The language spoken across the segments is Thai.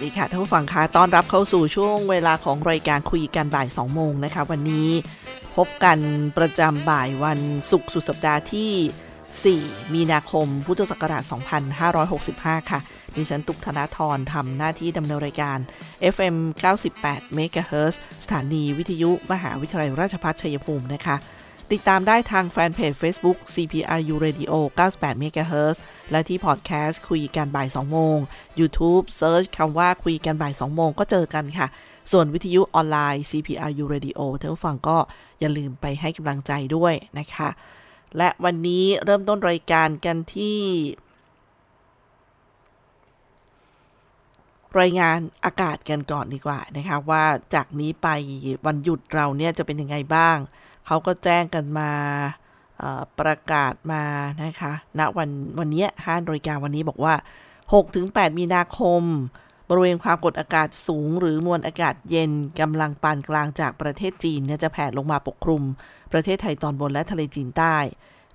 สวัสดีค่ะท่านผู้ฟังคะต้อนรับเข้าสู่ช่วงเวลาของรายการคุยกันบ่าย 2 โมงนะคะ วันนี้พบกันประจำบ่ายวันศุกร์สุดสัปดาห์ที่ 4 มีนาคม พุทธศักราช 2565 ค่ะ ดิฉันตุกธนาธรทำหน้าที่ดำเนินรายการ FM 98 MHz สถานีวิทยุมหาวิทยาลัยราชภัฏชัยภูมินะคะ ติดตามได้ทางแฟนเพจ Facebook CPRU Radio 98 MHz และที่พอดแคสต์คุยกันบ่าย 2 โมง YouTube Search คำว่าคุยกันบ่าย 2 โมงก็เจอกันค่ะ ส่วนวิทยุออนไลน์ CPRU Radio ท่านผู้ฟังก็อย่าลืมไปให้กำลังใจด้วยนะคะ และวันนี้เริ่มต้นรายการกันที่ รายงานอากาศกันก่อนดีกว่านะคะว่าจากนี้ไปวันหยุดเราเนี่ยจะเป็นยังไงบ้าง เขาก็แจ้งกันมาประกาศมานะคะณวันวันนี้5นาฬิกาวันนี้บอกว่า 6-8 มีนาคม บริเวณความกดอากาศสูง หรือมวลอากาศเย็นกำลังปานกลางจากประเทศจีนนจะแผ่ลงมาปกคลุม ประเทศไทยตอนบนและทะเลจีนใต้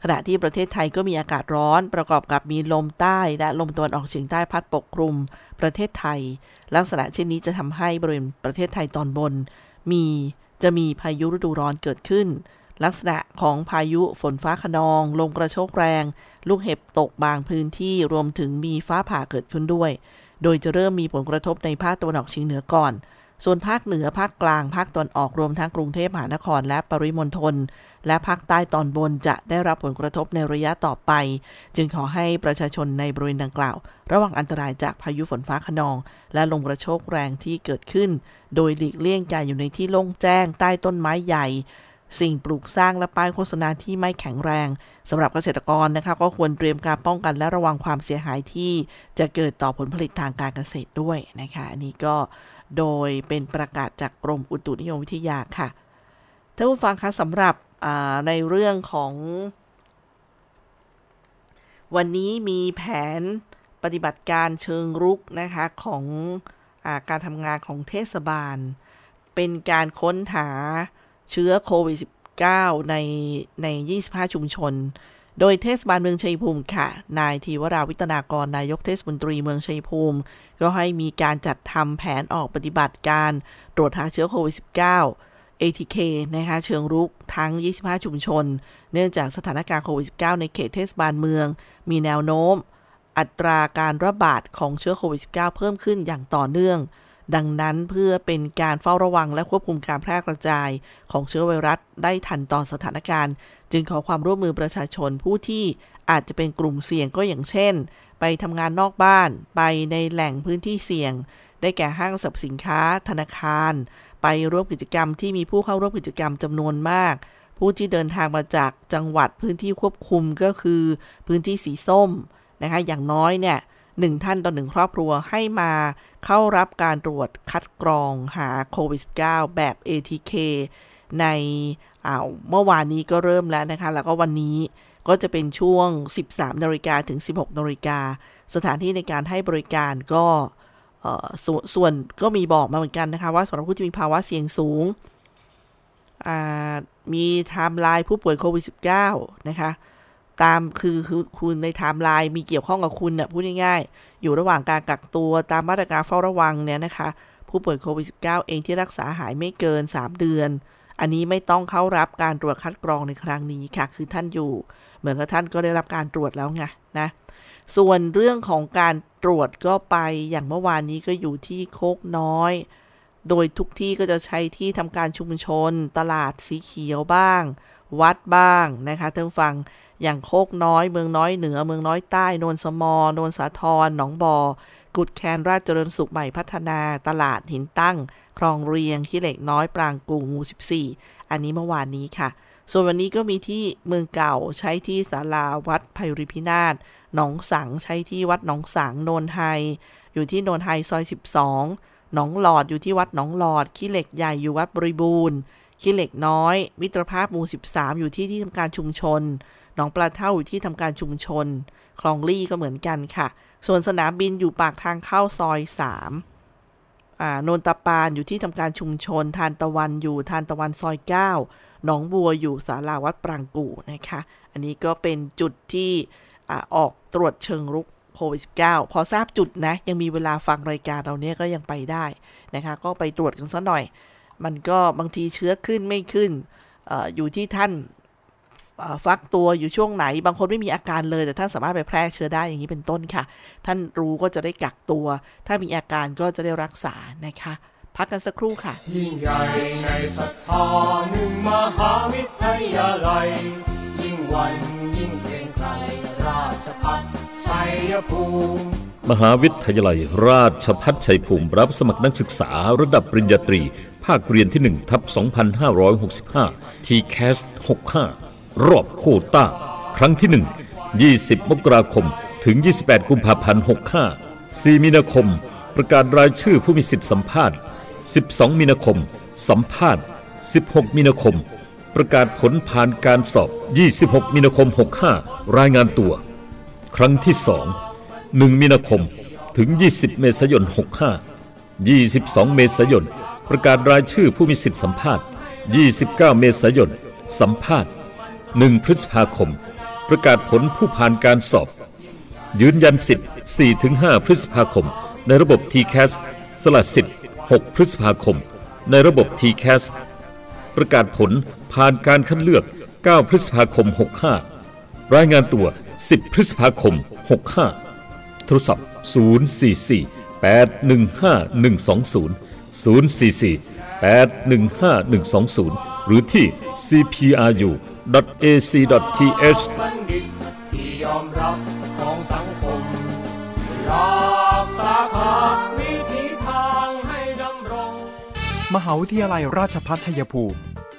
ขณะที่ประเทศไทยก็มีอากาศร้อน ประกอบกับมีลมใต้และลมตะวันออกเฉียงใต้พัดปกคลุม ประเทศไทย ลักษณะเช่นนี้จะทำให้บริเวณประเทศไทยตอนบน มี จะมีพายุฤดูร้อนเกิดขึ้น ลักษณะของพายุฝนฟ้าขนอง ลมกระโชกแรง ลูกเห็บตกบางพื้นที่รวมถึงมีฟ้าผ่าเกิดขึ้นด้วย โดยจะเริ่มมีผลกระทบในภาคตะวันออกเฉียงเหนือก่อน ส่วนภาคเหนือภาคกลาง ภาคตะวันออกรวมทั้งกรุงเทพมหานครและปริมณฑล และภาคใต้ตอนบนจะได้รับผลกระทบในระยะต่อไป จึงขอให้ประชาชนในบริเวณดังกล่าว ระวังอันตรายจากพายุฝนฟ้าขนอง และลมกระโชกแรงที่เกิดขึ้น โดยหลีกเลี่ยงการอยู่ในที่โล่งแจ้งใต้ต้นไม้ใหญ่ สิ่งปลูกสร้างและป้ายโฆษณาที่ไม่แข็งแรงสำหรับเกษตรกรนะคะก็ควรเตรียมการป้องกันและระวังความเสียหายที่จะเกิดต่อผลผลิตทางการเกษตรด้วยนะคะอันนี้ก็โดยเป็นประกาศจากกรมอุตุนิยมวิทยาค่ะท่านผู้ฟังคะสำหรับ ในเรื่องของ วันนี้มีแผนปฏิบัติการเชิงรุกนะคะของอาการทำงานของเทศบาล เป็นการค้นหาเชื้อโควิด -19 ในใน 25 ชุมชน โดยเทศบาลเมืองชัยภูมิค่ะ นายทีวราวิตนากรนายกเทศมนตรีเมืองชัยภูมิ ก็ให้มีการจัดทำแผนออกปฏิบัติการตรวจหาเชื้อโควิด -19 ATK นะคะเชิงรุกทั้ง 25 ชุมชน เนื่องจากสถานการณ์โควิด -19 ในเขตเทศบาลเมือง มีแนวโน้ม อัตราการระบาดของเชื้อโควิด -19 เพิ่มขึ้นอย่างต่อเนื่อง ดังนั้นเพื่อเป็นการเฝ้าระวังและควบคุมการแพร่กระจายของเชื้อไวรัสได้ทันต่อสถานการณ์ จึงขอความร่วมมือประชาชนผู้ที่อาจจะเป็นกลุ่มเสี่ยงก็อย่างเช่น ไปทำงานนอกบ้าน ไปในแหล่งพื้นที่เสี่ยง ได้แก่ห้างสรรพสินค้า ธนาคาร ไปร่วมกิจกรรมที่มีผู้เข้าร่วมกิจกรรมจำนวนมาก ผู้ที่เดินทางมาจากจังหวัดพื้นที่ควบคุมก็คือพื้นที่สีส้มนะคะอย่างน้อยเนี่ยหนึ่งท่านต่อหนึ่งครอบครัวให้มาเข้ารับการตรวจคัดกรองหาโควิด -19 แบบ ATK ในเมื่อวานนี้ก็เริ่มแล้วนะคะ แล้วก็วันนี้ก็จะเป็นช่วง 13นาฬิกาถึง 16นาฬิกาสถานที่ในการให้บริการก็ ส่วนก็มีบอกมาเหมือนกันนะคะ ว่าสำหรับผู้ที่มีภาวะเสี่ยงสูง มีไทม์ไลน์ผู้ป่วยโควิด -19 นะคะ ตามคือคือคุณในไทม์ไลน์มีเกี่ยวข้องกับคุณน่ะพูดง่ายๆ อยู่ระหว่างการกักตัวตามมาตรการเฝ้าระวังเนี่ยนะคะ ผู้ป่วยโควิด -19 เองที่รักษาหายไม่เกิน 3 เดือน อันนี้ไม่ต้องเข้ารับการตรวจคัดกรองในครั้งนี้ค่ะ คือท่านอยู่ เหมือนกับท่านก็ได้รับการตรวจแล้วไงนะ ส่วนเรื่องของการตรวจก็ไปอย่างเมื่อวานนี้ก็อยู่ที่โคกน้อย โดยทุกที่ก็จะใช้ที่ทำการชุมชน ตลาดสีเขียวบ้าง วัดบ้างนะคะท่านฟังอย่างโคกน้อย เมืองน้อยเหนือ เมืองน้อยใต้นนสมอ นนสาทรหนองบอ กุดแคนราชเจริญสุขใหม่พัฒนา ตลาดหินตั้ง คลองเรียงขี้เหล็กน้อยปรางกูงู14 อันนี้เมื่อวานนี้ค่ะ ส่วนวันนี้ก็มีที่เมืองเก่าใช้ที่ศาลาวัดไพริพินาศ หนองสังใช้ที่วัดหนองสังโนนไฮอยู่ที่โนนไฮซอย 12 หนองหลอดอยู่ที่วัดหนองหลอดขี้เหล็กใหญ่อยู่วัดบริบูรณ์ขี้เหล็กน้อย มิตรภาพหมู่ 13 อยู่ที่ที่ทำการชุมชน หนองปลาเท่าอยู่ที่ทำการชุมชน คลองลี่ก็เหมือนกันค่ะ ส่วนสนามบินอยู่ปากทางเข้าซอย3าโนนตาปานอยู่ที่ทำการชุมชน ทานตะวันอยู่ทานตะวันซอย 9 หนองบัวอยู่ศาลาวัดปรางกูนะคะ อันนี้ก็เป็นจุดที่ ออกตรวจเชิงรุกโควิด -19 พอทราบจุดนะ ยังมีเวลาฟังรายการเราเนี้ยก็ยังไปได้นะคะ ก็ไปตรวจกันซะหน่อย มันก็บางทีเชื้อขึ้นไม่ขึ้นออยู่ที่ท่านฟักตัวอยู่ช่วงไหน บางคนไม่มีอาการเลย แต่ท่านสามารถไปแพร่เชื้อได้อย่างนี้เป็นต้นค่ะ ท่านรู้ก็จะได้กักตัว ถ้ามีอาการก็จะได้รักษานะคะ พักกันสักครู่ค่ะ ยิ่งใหญ่ในศรัทธาหนึ่งมหาวิทยาลัย ยิ่งวัน ยภูมิมหาวิทยาลัยราชพัฒชัยภูมิรับสมัครนักศึกษาระดับปริญญาตรี ภาคเรียนที่1ทับ2565 t c a s 65 รอบโคต้า ครั้งที่ 1 20 มกราคม ถึง 28 กุมภาพันธ์ 65 4 มีนาคม ประกาศรายชื่อผู้มีสิทธิสัมภาษณ์ 12 มีนาคม สัมภาษณ์ 16 มีนาคม ประกาศผลผ่านการสอบ 26 มีนาคม 65 รายงานตัว ครั้งที่2 1มีนาคมถึง 20 เมษายน 65 22 เมษายน ประกาศรายชื่อผู้มีสิทธิสัมภาษณ์ 29 เมษายน สัมภาษณ์ 1 พฤษภาคม ประกาศผลผู้ผ่านการสอบ ยืนยันสิทธิ์ 4-5 พฤษภาคม ในระบบ TCAS สละสิทธิ์ 6 พฤษภาคม ในระบบ TCAS ประกาศผลผ่านการคัดเลือก 9 พฤษภาคม 65 รายงานตัว 10 พฤษภาคม 65 โทรศัพท์ 044 815 120 044 815 120 หรือที่ cpru ac.th ที่ยอมรับของสังคมรักษาภาวิถีทางให้ดำรง มหาวิทยาลัยราชภัฏชัยภูมิ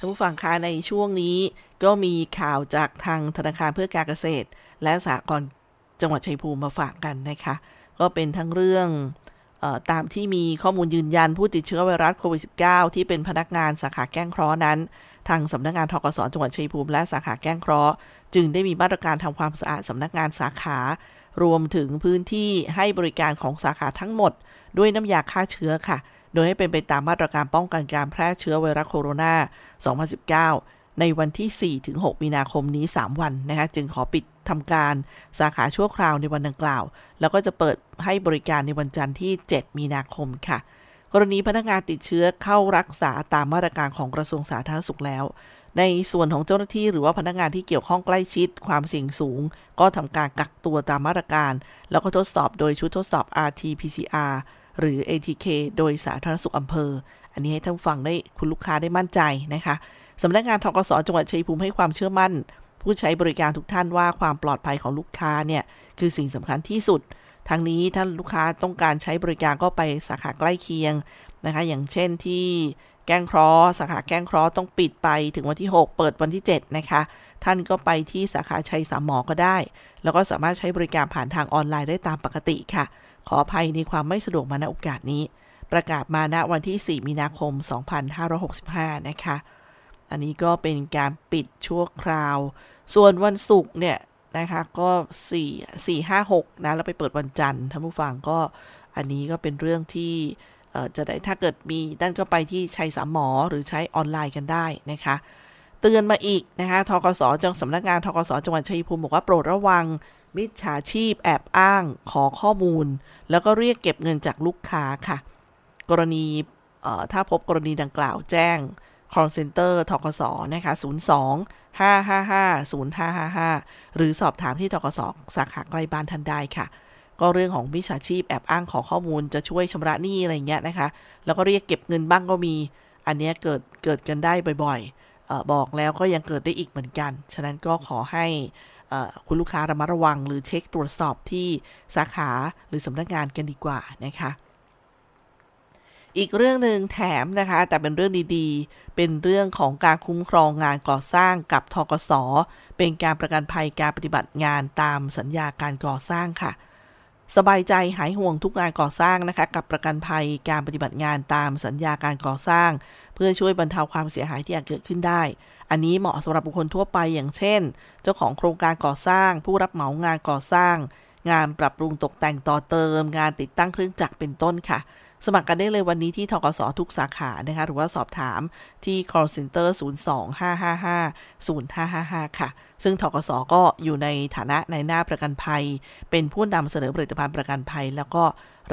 ท่านผู้ฟังคะในช่วงนี้ก็มีข่าวจากทางธนาคารเพื่อการเกษตร และสหกรณ์จังหวัดชัยภูมิมาฝากกันนะคะ ก็เป็นทั้งเรื่องออตามที่มีข้อมูลยืนยันผู้ติดเชื้อไวรัสโควิด -19 ที่เป็นพนักงานสาขาแก้งเคราะห์นั้น ทางสำนักงานทกศจังหวัดชัยภูมิและสาขาแก้งเคราะห์จึงได้มีมาตรการทำความสะอาดสำนักงานสาขา รวมถึงพื้นที่ให้บริการของสาขาทั้งหมด ด้วยน้ำยาฆ่าเชื้อค่ะ โดยให้เป็นไปตามมาตรการป้องกันการแพร่เชื้อไวรัสโคโรนา 2019 ในวันที่ 4-6 มีนาคมนี้ 3 วันนะคะจึงขอปิดทำการสาขาชั่วคราวในวันดังกล่าว แล้วก็จะเปิดให้บริการในวันจันทร์ที่ 7 มีนาคมค่ะ กรณีพนักงานติดเชื้อเข้ารักษาตามมาตรการของกระทรวงสาธารณสุขแล้ว ในส่วนของเจ้าหน้าที่หรือว่าพนักงานที่เกี่ยวข้องใกล้ชิดความเสี่ยงสูง ก็ทำการกักตัวตามมาตรการ แล้วก็ทดสอบโดยชุดทดสอบ RT-PCR หรือ ATK โดยสาธารณสุขอำเภอ อันนี้ให้ท่านฟังได้คุณลูกค้าได้มั่นใจนะคะสำนักงานทกสจังหวัดชัยภูมิให้ความเชื่อมั่น ผู้ใช้บริการทุกท่านว่าความปลอดภัยของลูกค้าเนี่ยคือสิ่งสำคัญที่สุดทางนี้ถ้าลูกค้าต้องการใช้บริการก็ไปสาขาใกล้เคียงนะคะ อย่างเช่นที่แก้งคราะห์สาขาแก้งคราะห์ต้องปิดไปถึงวันที่ 6 เปิดวันที่ 7 นะคะ ท่านก็ไปที่สาขาชัยสามหมอก็ได้ แล้วก็สามารถใช้บริการผ่านทางออนไลน์ได้ตามปกติค่ะ ขออภัยในความไม่สะดวกมาณโอกาสนี้ ประกาศมาณวันที่ 4 มีนาคม 2565 นะคะ อันนี้ก็เป็นการปิดชั่วคราว ส่วนวันศุกร์เนี่ยนะคะก็4 4 5 6นะแล้วไปเปิดวันจันทร์ท่านผู้ฟังก็อันนี้ก็เป็นเรื่องที่จะได้ถ้าเกิดมีนั่นก็ไปที่ชัยสามหมอหรือใช้ออนไลน์กันได้นะคะเตือนมาอีกนะคะทกสจังสำนักงานทกสจังหวัดชัยภูมิบอกว่าโปรดระวัง มิจฉาชีพแอบอ้างขอข้อมูล แล้วก็เรียกเก็บเงินจากลูกค้าค่ะ กรณีถ้าพบกรณีดังกล่าวแจ้ง call center ทกสนะคะ02 555 0555 หรือสอบถามที่ทกสสาขาใกล้บ้านท่านได้ค่ะ ก็เรื่องของมิจฉาชีพแอบอ้างขอข้อมูลจะช่วยชำระหนี้อะไรเงี้ยนะคะ แล้วก็เรียกเก็บเงินบ้างก็มี อันนี้เกิดเกิดกันได้บ่อยๆบอกแล้วก็ยังเกิดได้อีกเหมือนกัน ฉะนั้นก็ขอให้ คุณลูกค้าระมัดระวัง หรือเช็คตรวจสอบที่สาขาหรือสำนักงานกันดีกว่านะคะอีกเรื่องหนึ่งแถมนะคะ แต่เป็นเรื่องดีๆ เป็นเรื่องของการคุ้มครองงานก่อสร้างกับทกสเป็นการประกันภัยการปฏิบัติงานตามสัญญาการก่อสร้างค่ะ สบายใจหายห่วงทุกงานก่อสร้างนะคะ กับประกันภัยการปฏิบัติงานตามสัญญาการก่อสร้าง เพื่อช่วยบรรเทาความเสียหายที่อาจเกิดขึ้นได้ อันนี้เหมาะสำหรับบุคคลทั่วไปอย่างเช่น เจ้าของโครงการก่อสร้าง ผู้รับเหมางานก่อสร้าง งานปรับปรุงตกแต่งต่อเติม งานติดตั้งเครื่องจักรเป็นต้นค่ะสมัครกันได้เลยวันนี้ที่ทกสทุกสาขานะคะ หรือว่าสอบถามที่ call center 025550555 ค่ะ ซึ่งทกสก็อยู่ในฐานะในหน้าประกันภัย เป็นผู้นำเสนอผลิตภัณฑ์ประกันภัย แล้วก็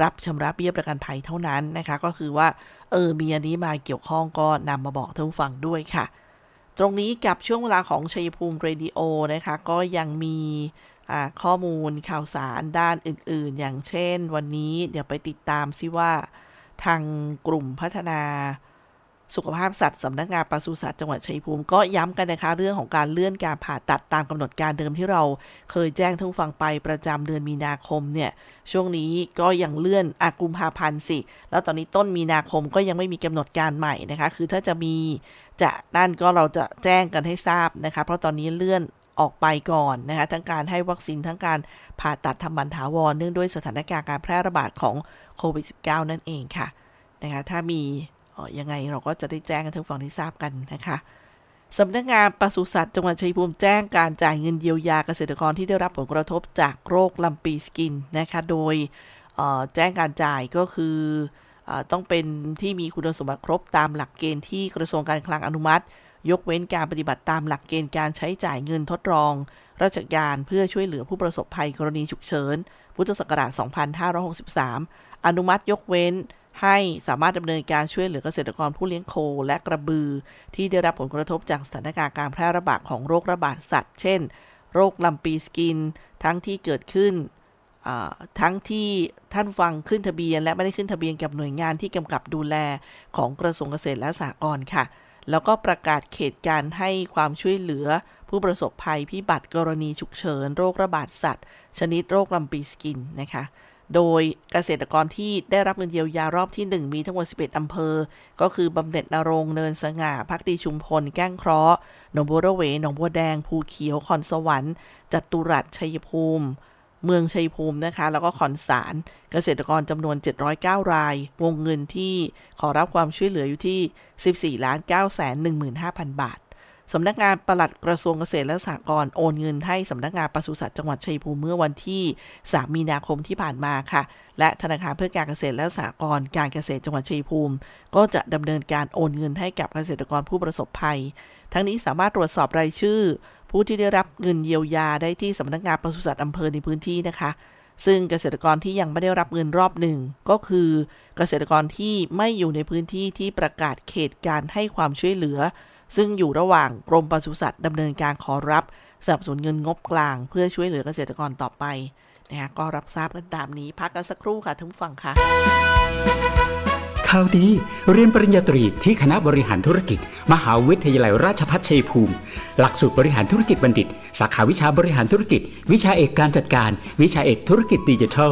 รับชำระเบี้ยประกันภัยเท่านั้นนะคะ ก็คือว่าเออมีอันนี้มาเกี่ยวข้องก็นำมาบอกท่านผู้ฟังด้วยค่ะ ตรงนี้กับช่วงเวลาของชัยภูมิเรดิโอนะคะ ก็ยังมีข้อมูลข่าวสารด้านอื่น ๆ อย่างเช่น วันนี้เดี๋ยวไปติดตามซิว่า ทางกลุ่มพัฒนา สุขภาพสัตว์สำนักงานปศุสัตว์จังหวัดชัยภูมิก็ย้ำกันนะคะ เรื่องของการเลื่อนการผ่าตัดตามกำหนดการเดิมที่เราเคยแจ้งทุกฟังไปประจำเดือนมีนาคมเนี่ย ช่วงนี้ก็ยังเลื่อนอากุมภาพันธ์สิ แล้วตอนนี้ต้นมีนาคมก็ยังไม่มีกำหนดการใหม่นะคะ คือถ้าจะมีจะนั่นก็เราจะแจ้งกันให้ทราบนะคะ เพราะตอนนี้เลื่อนออกไปก่อนนะคะทั้งการให้วัคซีนทั้งการผ่าตัดทำบันถาวรเนื่องด้วยสถานการณ์การแพร่ระบาดของโควิด -19 นั่นเองค่ะนะคะถ้ามี ยังไงเราก็จะได้แจ้งกันทุกฝั่งที่ทราบกันนะคะสำนักงานปศุสัตว์จังหวัดชัยภูมิแจ้งการจ่ายเงินเยียวยาเกษตรกรที่ได้รับผลกระทบจากโรคลำปีสกินนะคะโดยแจ้งการจ่ายก็คืออต้องเป็นที่มีคุณสมบัติครบตามหลักเกณฑ์ที่กระทรวงการคลังอนุมัติ ยกเว้นการปฏิบัติตามหลักเกณฑ์การใช้จ่ายเงินทดลอง ราชการเพื่อช่วยเหลือผู้ประสบภัยกรณีฉุกเฉินพุทธศักราช 2563 อนุมัติยกเว้น ให้สามารถดำเนินการช่วยเหลือเกษตรกรผู้เลี้ยงโค และกระบือ ที่ได้รับผลกระทบจากสถานการณ์การแพร่ระบาดของโรคระบาดสัตว์ เช่น โรคลำปีสกิน ทั้งที่เกิดขึ้นทั้งที่ท่านฟังขึ้นทะเบียน และไม่ได้ขึ้นทะเบียนกับหน่วยงานที่กำกับดูแลของกระทรวงเกษตรและสหกรณ์ค่ะ แล้วก็ประกาศเขตการให้ความช่วยเหลือ ผู้ประสบภัยพิบัติกรณีฉุกเฉิน โรคระบาดสัตว์ ชนิดโรคลำปีสกินนะคะ โดยเกษตรกรที่ได้รับเงินเยียวยารอบที่ 1 มีทั้งหมด 11 อำเภอ ก็คือบำเหน็จนรงเนินสง่าพักดีชุมพล แก้งเคราะห์หนองบัวระเวหนองบัวแดง ภูเขียวคอนสวรรค์จัตุรัสชัยภูมิ เมืองชัยภูมินะคะ แล้วก็ขอนสาร เกษตรกรจำนวน 709 ราย วงเงินที่ขอรับความช่วยเหลืออยู่ที่ 14,915,000 บาท สำนักงานปลัดกระทรวงเกษตรและสหกรณ์โอนเงินให้สำนักงานปศุสัตว์จังหวัดชัยภูมิเมื่อวันที่ 3 มีนาคมที่ผ่านมาค่ะ และธนาคารเพื่อการเกษตรและสหกรณ์การเกษตรจังหวัดชัยภูมิ ก็จะดำเนินการโอนเงินให้กับเกษตรกรผู้ประสบภัย ทั้งนี้สามารถตรวจสอบรายชื่อ ผู้ที่ได้รับเงินเยียวยาได้ที่สำนักงานปศุสัตว์อำเภอในพื้นที่นะคะซึ่งเกษตรกรที่ยังไม่ได้รับเงินรอบหนึ่ง ก็คือเกษตรกรที่ไม่อยู่ในพื้นที่ที่ประกาศเขตการให้ความช่วยเหลือ ซึ่งอยู่ระหว่างกรมปศุสัตว์ดำเนินการขอรับสนับสนุนเงินงบกลาง เพื่อช่วยเหลือเกษตรกรต่อไปนะคะก็รับทราบกันตามนี้ พักกันสักครู่ค่ะทุกฝั่งค่ะข่าวดีเรียนปริญญาตรีที่คณะบริหารธุรกิจ มหาวิทยาลัยราชภัฏชัยภูมิ หลักสูตรบริหารธุรกิจบัณฑิต สาขาวิชาบริหารธุรกิจ วิชาเอกการจัดการ วิชาเอกธุรกิจดิจิทัล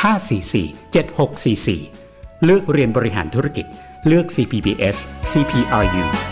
544 7644 เลือกเรียนบริหารธุรกิจ เลือก CPBS CPRU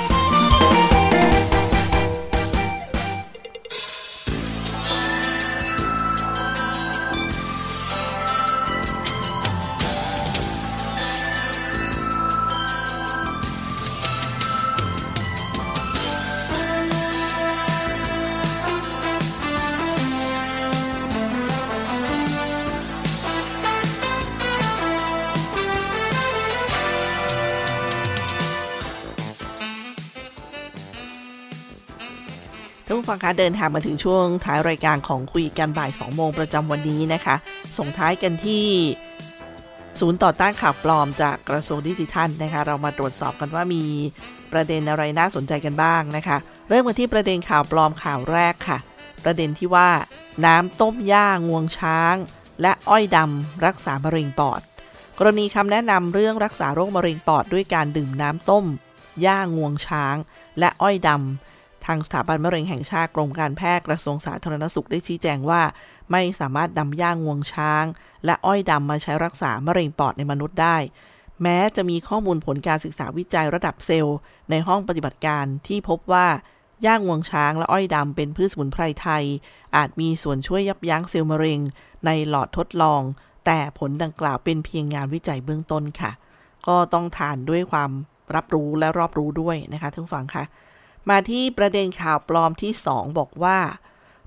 ฟังคะเดินทางมาถึงช่วงท้ายรายการของคุยกันบ่าย 2 โมงประจำวันนี้นะคะ ส่งท้ายกันที่ ศูนย์ต่อต้านข่าวปลอมจากกระทรวงดิจิทัลนะคะ เรามาตรวจสอบกันว่ามีประเด็นอะไรน่าสนใจกันบ้างนะคะ เริ่มกันที่ประเด็นข่าวปลอมข่าวแรกค่ะ ประเด็นที่ว่า น้ำต้มหญ้างวงช้าง และอ้อยดำรักษามะเร็งปอด กรณีคำแนะนำเรื่องรักษาโรคมะเร็งปอดด้วยการดื่มน้ำต้มหญ้างวงช้าง และอ้อยดำ ทางสถาบันมะเร็งแห่งชาติกรมการแพทย์กระทรวงสาธารณสุขได้ชี้แจงว่า ไม่สามารถนำย่างงวงช้าง และอ้อยดำมาใช้รักษามะเร็งปอดในมนุษย์ได้ แม้จะมีข้อมูลผลการศึกษาวิจัยระดับเซลล์ ในห้องปฏิบัติการที่พบว่าย่างงวงช้างและอ้อยดำเป็นพืชสมุนไพรไทย อาจมีส่วนช่วยยับยั้งเซลล์มะเร็ง ในหลอดทดลอง แต่ผลดังกล่าวเป็นเพียงงานวิจัยเบื้องต้นค่ะ ก็ต้องทานด้วยความรับรู้และรอบรู้ด้วยนะคะท่านฟังค่ะ มาที่ประเด็นข่าวปลอมที่ 2 บอกว่า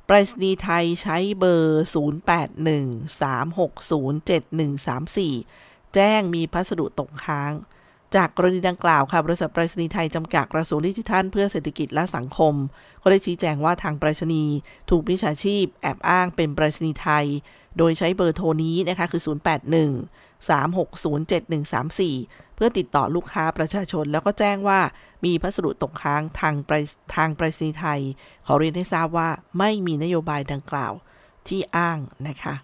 ไปรษณีย์ไทยใช้เบอร์ 0813607134 แจ้งมีพัสดุตกค้าง จากกรณีดังกล่าวค่ะ บริษัทไปรษณีย์ไทยจำกัดกระทรวงดิจิทัลเพื่อเศรษฐกิจและสังคม ก็ได้ชี้แจงว่าทางไปรษณีย์ถูกมิจฉาชีพแอบอ้างเป็นไปรษณีย์ไทย โดยใช้เบอร์โทรนี้นะคะคือ 081 3607134 เพื่อติดต่อลูกค้าประชาชน แล้วก็แจ้งว่ามีพัสดุตกค้างทางไปทางไปรษณีย์ไทย ขอเรียนให้ทราบว่าไม่มีนโยบายดังกล่าวที่อ้างนะคะ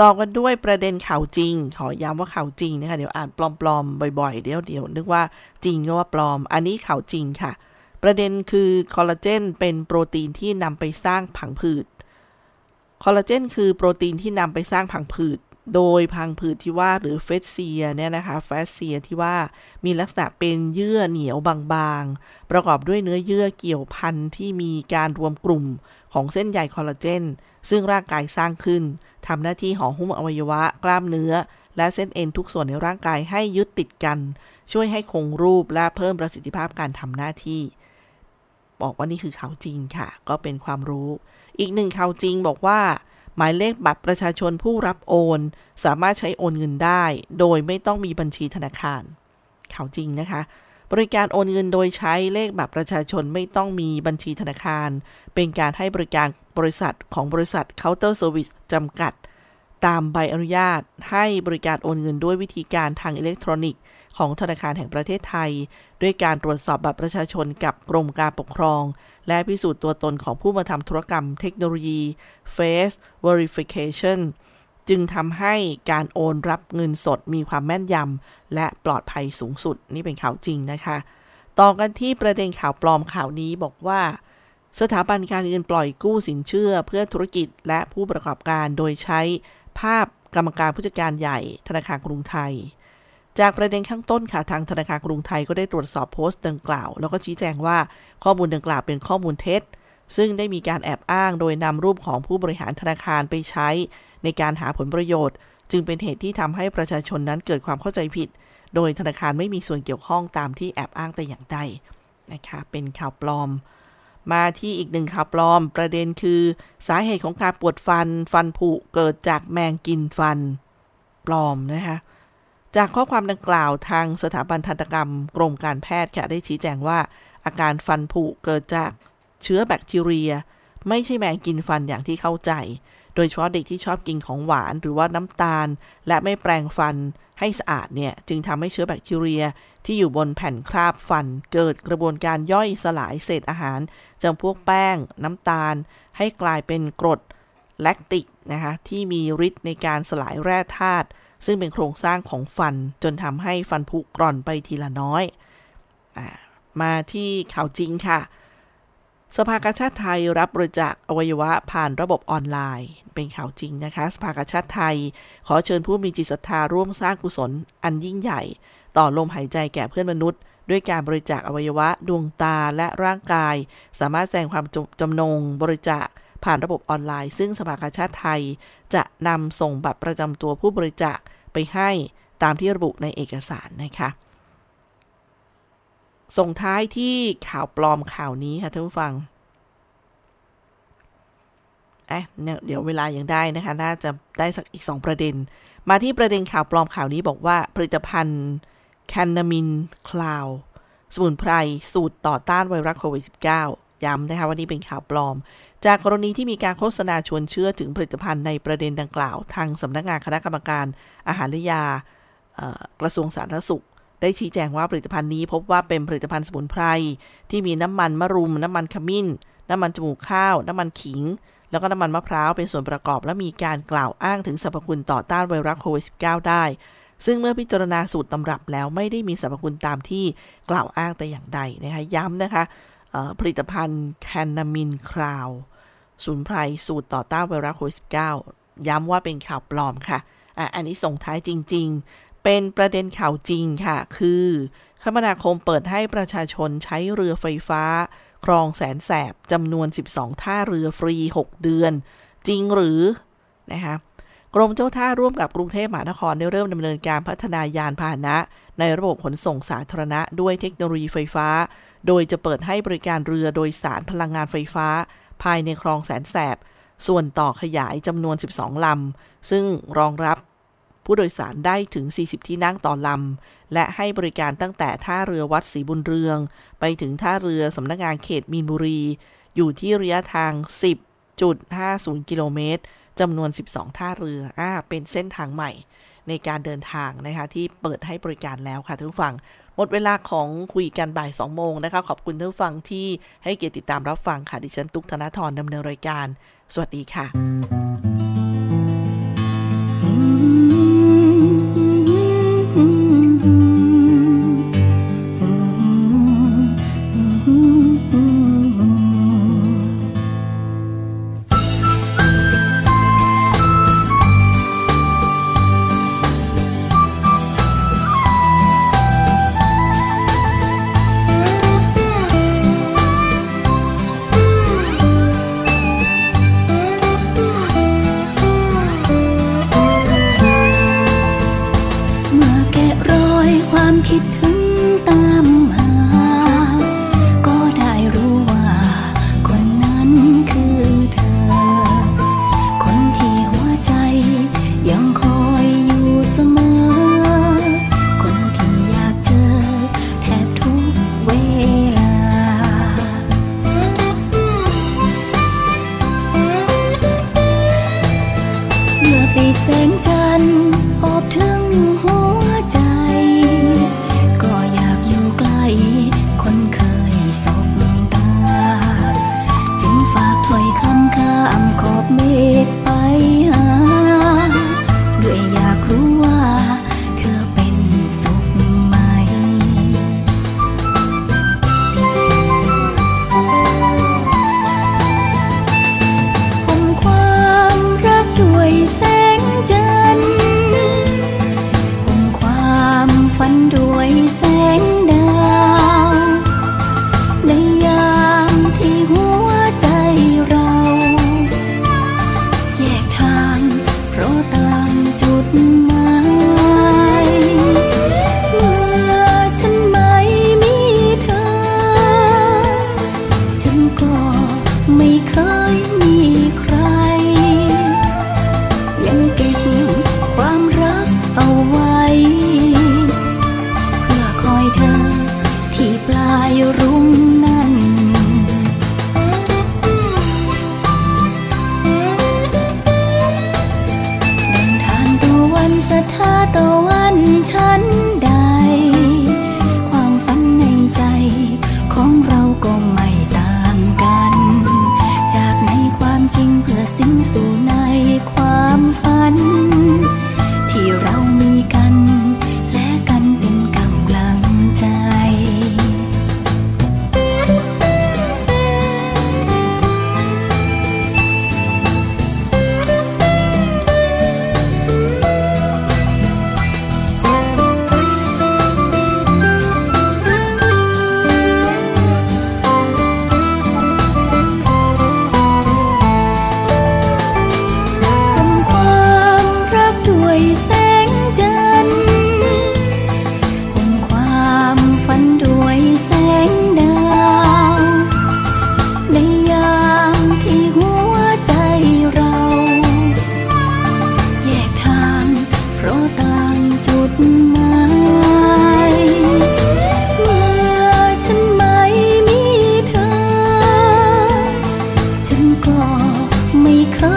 ต่อกันด้วยประเด็นข่าวจริง ขอย้ำว่าข่าวจริงนะคะ เดี๋ยวอ่านปลอมๆบ่อยๆ เดี๋ยวเดี๋ยวนึกว่าจริงก็ว่าปลอม อันนี้ข่าวจริงค่ะ ประเด็นคือคอลลาเจนเป็นโปรตีนที่นำไปสร้างผังผืดคอลลาเจนคือโปรตีนที่นำไปสร้างผังผืด โดยพังผืดที่ว่าหรือเฟสเซียเนี่ยนะคะเฟสเซียที่ว่ามีลักษณะเป็นเยื่อเหนียวบางๆ ประกอบด้วยเนื้อเยื่อเกี่ยวพันที่มีการรวมกลุ่มของเส้นใยคอลลาเจน ซึ่งร่างกายสร้างขึ้นทำหน้าที่ห่อหุ้มอวัยวะ กล้ามเนื้อ และเส้นเอ็นทุกส่วนในร่างกายให้ยึดติดกัน ช่วยให้คงรูปและเพิ่มประสิทธิภาพการทำหน้าที่ บอกว่านี่คือข่าวจริงค่ะ ก็เป็นความรู้ อีกหนึ่งข่าวจริงบอกว่า หมายเลขบัตรประชาชนผู้รับโอน สามารถใช้โอนเงินได้ โดยไม่ต้องมีบัญชีธนาคาร ข่าวจริงนะคะ บริการโอนเงินโดยใช้เลขบัตรประชาชนไม่ต้องมีบัญชีธนาคาร เป็นการให้บริการบริษัทของบริษัท Counter Service จำกัด ตามใบอนุญาต ให้บริการโอนเงินด้วยวิธีการทางอิเล็กทรอนิกส์ของธนาคารแห่งประเทศไทย ด้วยการตรวจสอบบัตรประชาชนกับกรมการปกครอง และพิสูจน์ตัวตนของผู้มาทำธุรกรรมเทคโนโลยี Face Verification จึงทำให้การโอนรับเงินสดมีความแม่นยำและปลอดภัยสูงสุด นี่เป็นข่าวจริงนะคะ ต่อกันที่ประเด็นข่าวปลอมข่าวนี้บอกว่า สถาบันการเงินปล่อยกู้สินเชื่อเพื่อธุรกิจและผู้ประกอบการโดยใช้ภาพกรรมการผู้จัดการใหญ่ธนาคารกรุงไทย จากประเด็นข้างต้นค่ะทางธนาคารกรุงไทยก็ได้ตรวจสอบโพสต์ดังกล่าว แล้วก็ชี้แจงว่าข้อมูลดังกล่าวเป็นข้อมูลเท็จ ซึ่งได้มีการแอบอ้างโดยนำรูปของผู้บริหารธนาคารไปใช้ ในการหาผลประโยชน์ จึงเป็นเหตุที่ทำให้ประชาชนนั้นเกิดความเข้าใจผิด โดยธนาคารไม่มีส่วนเกี่ยวข้องตามที่แอบอ้างแต่อย่างใดนะคะเป็นข่าวปลอม มาที่อีกหนึ่งข่าวปลอม ประเด็นคือสาเหตุของการปวดฟันฟันผุเกิดจากแมงกินฟันปลอมนะคะ จากข้อความดังกล่าวทางสถาบันทันตกรรม กรมการแพทย์ค่ะได้ชี้แจงว่า อาการฟันผุเกิดจากเชื้อแบคทีเรีย ไม่ใช่แมงกินฟันอย่างที่เข้าใจ โดยเฉพาะเด็กที่ชอบกินของหวานหรือว่าน้ำตาล และไม่แปรงฟันให้สะอาดเนี่ย จึงทำให้เชื้อแบคทีเรีย ที่อยู่บนแผ่นคราบฟัน เกิดกระบวนการย่อยสลายเศษอาหารจำพวกแป้ง น้ำตาล ให้กลายเป็นกรดแลคติกนะคะที่มีฤทธิ์ในการสลายแร่ธาตุ ซึ่งเป็นโครงสร้างของฟันจนทำให้ฟันผุกร่อนไปทีละน้อยอมาที่ข่าวจริงค่ะ สภากาชาติไทยรับบริจาคอวัยวะผ่านระบบออนไลน์ เป็นข่าวจริงนะคะ สภากาชาติไทย ขอเชิญผู้มีจิตศรัทธาร่วมสร้างกุศลอันยิ่งใหญ่ ต่อลมหายใจแก่เพื่อนมนุษย์ด้วยการบริจาคอวัยวะดวงตาและร่างกาย สามารถแสดงความจำนงบริจาค ผ่านระบบออนไลน์ ซึ่งสภากาชาติไทย จะนำส่งบัตรประจำตัวผู้บริจาคไปให้ตามที่ระบุในเอกสารนะคะส่งท้ายที่ข่าวปลอมข่าวนี้ค่ะท่านผู้ฟังเอ๊ะเดี๋ยวเวลายังได้นะคะ น่าจะได้สักอีก 2 ประเด็น มาที่ประเด็นข่าวปลอมข่าวนี้บอกว่า ผลิตภัณฑ์แคนนามินคลาว สมุนไพร สูตรต่อต้านไวรัสโควิด -19 ย้ำนะคะว่านี่เป็นข่าวปลอม จากกรณีที่มีการโฆษณาชวนเชื่อถึงผลิตภัณฑ์ในประเด็นดังกล่าว ทางสำนักงานคณะกรรมการอาหารและยากระทรวงสาธารณสุข ได้ชี้แจงว่าผลิตภัณฑ์นี้พบว่าเป็นผลิตภัณฑ์สมุนไพรที่มีน้ำมันมะรุม น้ำมันขมิ้น น้ำมันจมูกข้าว น้ำมันขิง แล้วก็น้ำมันมะพร้าวเป็นส่วนประกอบ และมีการกล่าวอ้างถึงสรรพคุณต่อต้านไวรัสโควิด -19 ได้ ซึ่งเมื่อพิจารณาสูตรตำรับแล้วไม่ได้มีสรรพคุณตามที่กล่าวอ้างแต่อย่างใดนะคะย้ำนะคะ ผลิตภัณฑ์แคนนามินคราวสูนไพรสูตรต่อต้านไวรัสโควิด -19 ย้ำว่าเป็นข่าวปลอมค่ะอะ อันนี้ส่งท้ายจริง ๆ เป็นประเด็นข่าวจริงค่ะ คือคมนาคมเปิดให้ประชาชนใช้เรือไฟฟ้าครองแสนแสบจำนวน 12 ท่าเรือฟรี 6 เดือน จริงหรือ นะคะกรมเจ้าท่าร่วมกับกรุงเทพมหานครได้เริ่มดำเนินการพัฒนายานพาหนะ ในระบบขนส่งสาธารณะด้วยเทคโนโลยีไฟฟ้า โดยจะเปิดให้บริการเรือโดยสารพลังงานไฟฟ้า ภายในคลองแสนแสบ ส่วนต่อขยายจำนวน 12 ลำ ซึ่งรองรับผู้โดยสารได้ถึง 40 ที่นั่งต่อลำ และให้บริการตั้งแต่ท่าเรือวัดศรีบุญเรือง ไปถึงท่าเรือสำนักงานเขตมีนบุรี อยู่ที่ระยะทาง 10.50 กิโลเมตรจำนวน 12 ท่าเรือ อ่า เป็นเส้นทางใหม่ในการเดินทางนะคะที่เปิดให้บริการแล้วค่ะทุกฝั่ง หมดเวลาของคุยกันบ่าย 2 โมงนะคะ ขอบคุณท่านฟังที่ให้เกียรติติดตามรับฟังค่ะ ดิฉันตุ๊กธนาธรดำเนินรายการ สวัสดีค่ะ ไม่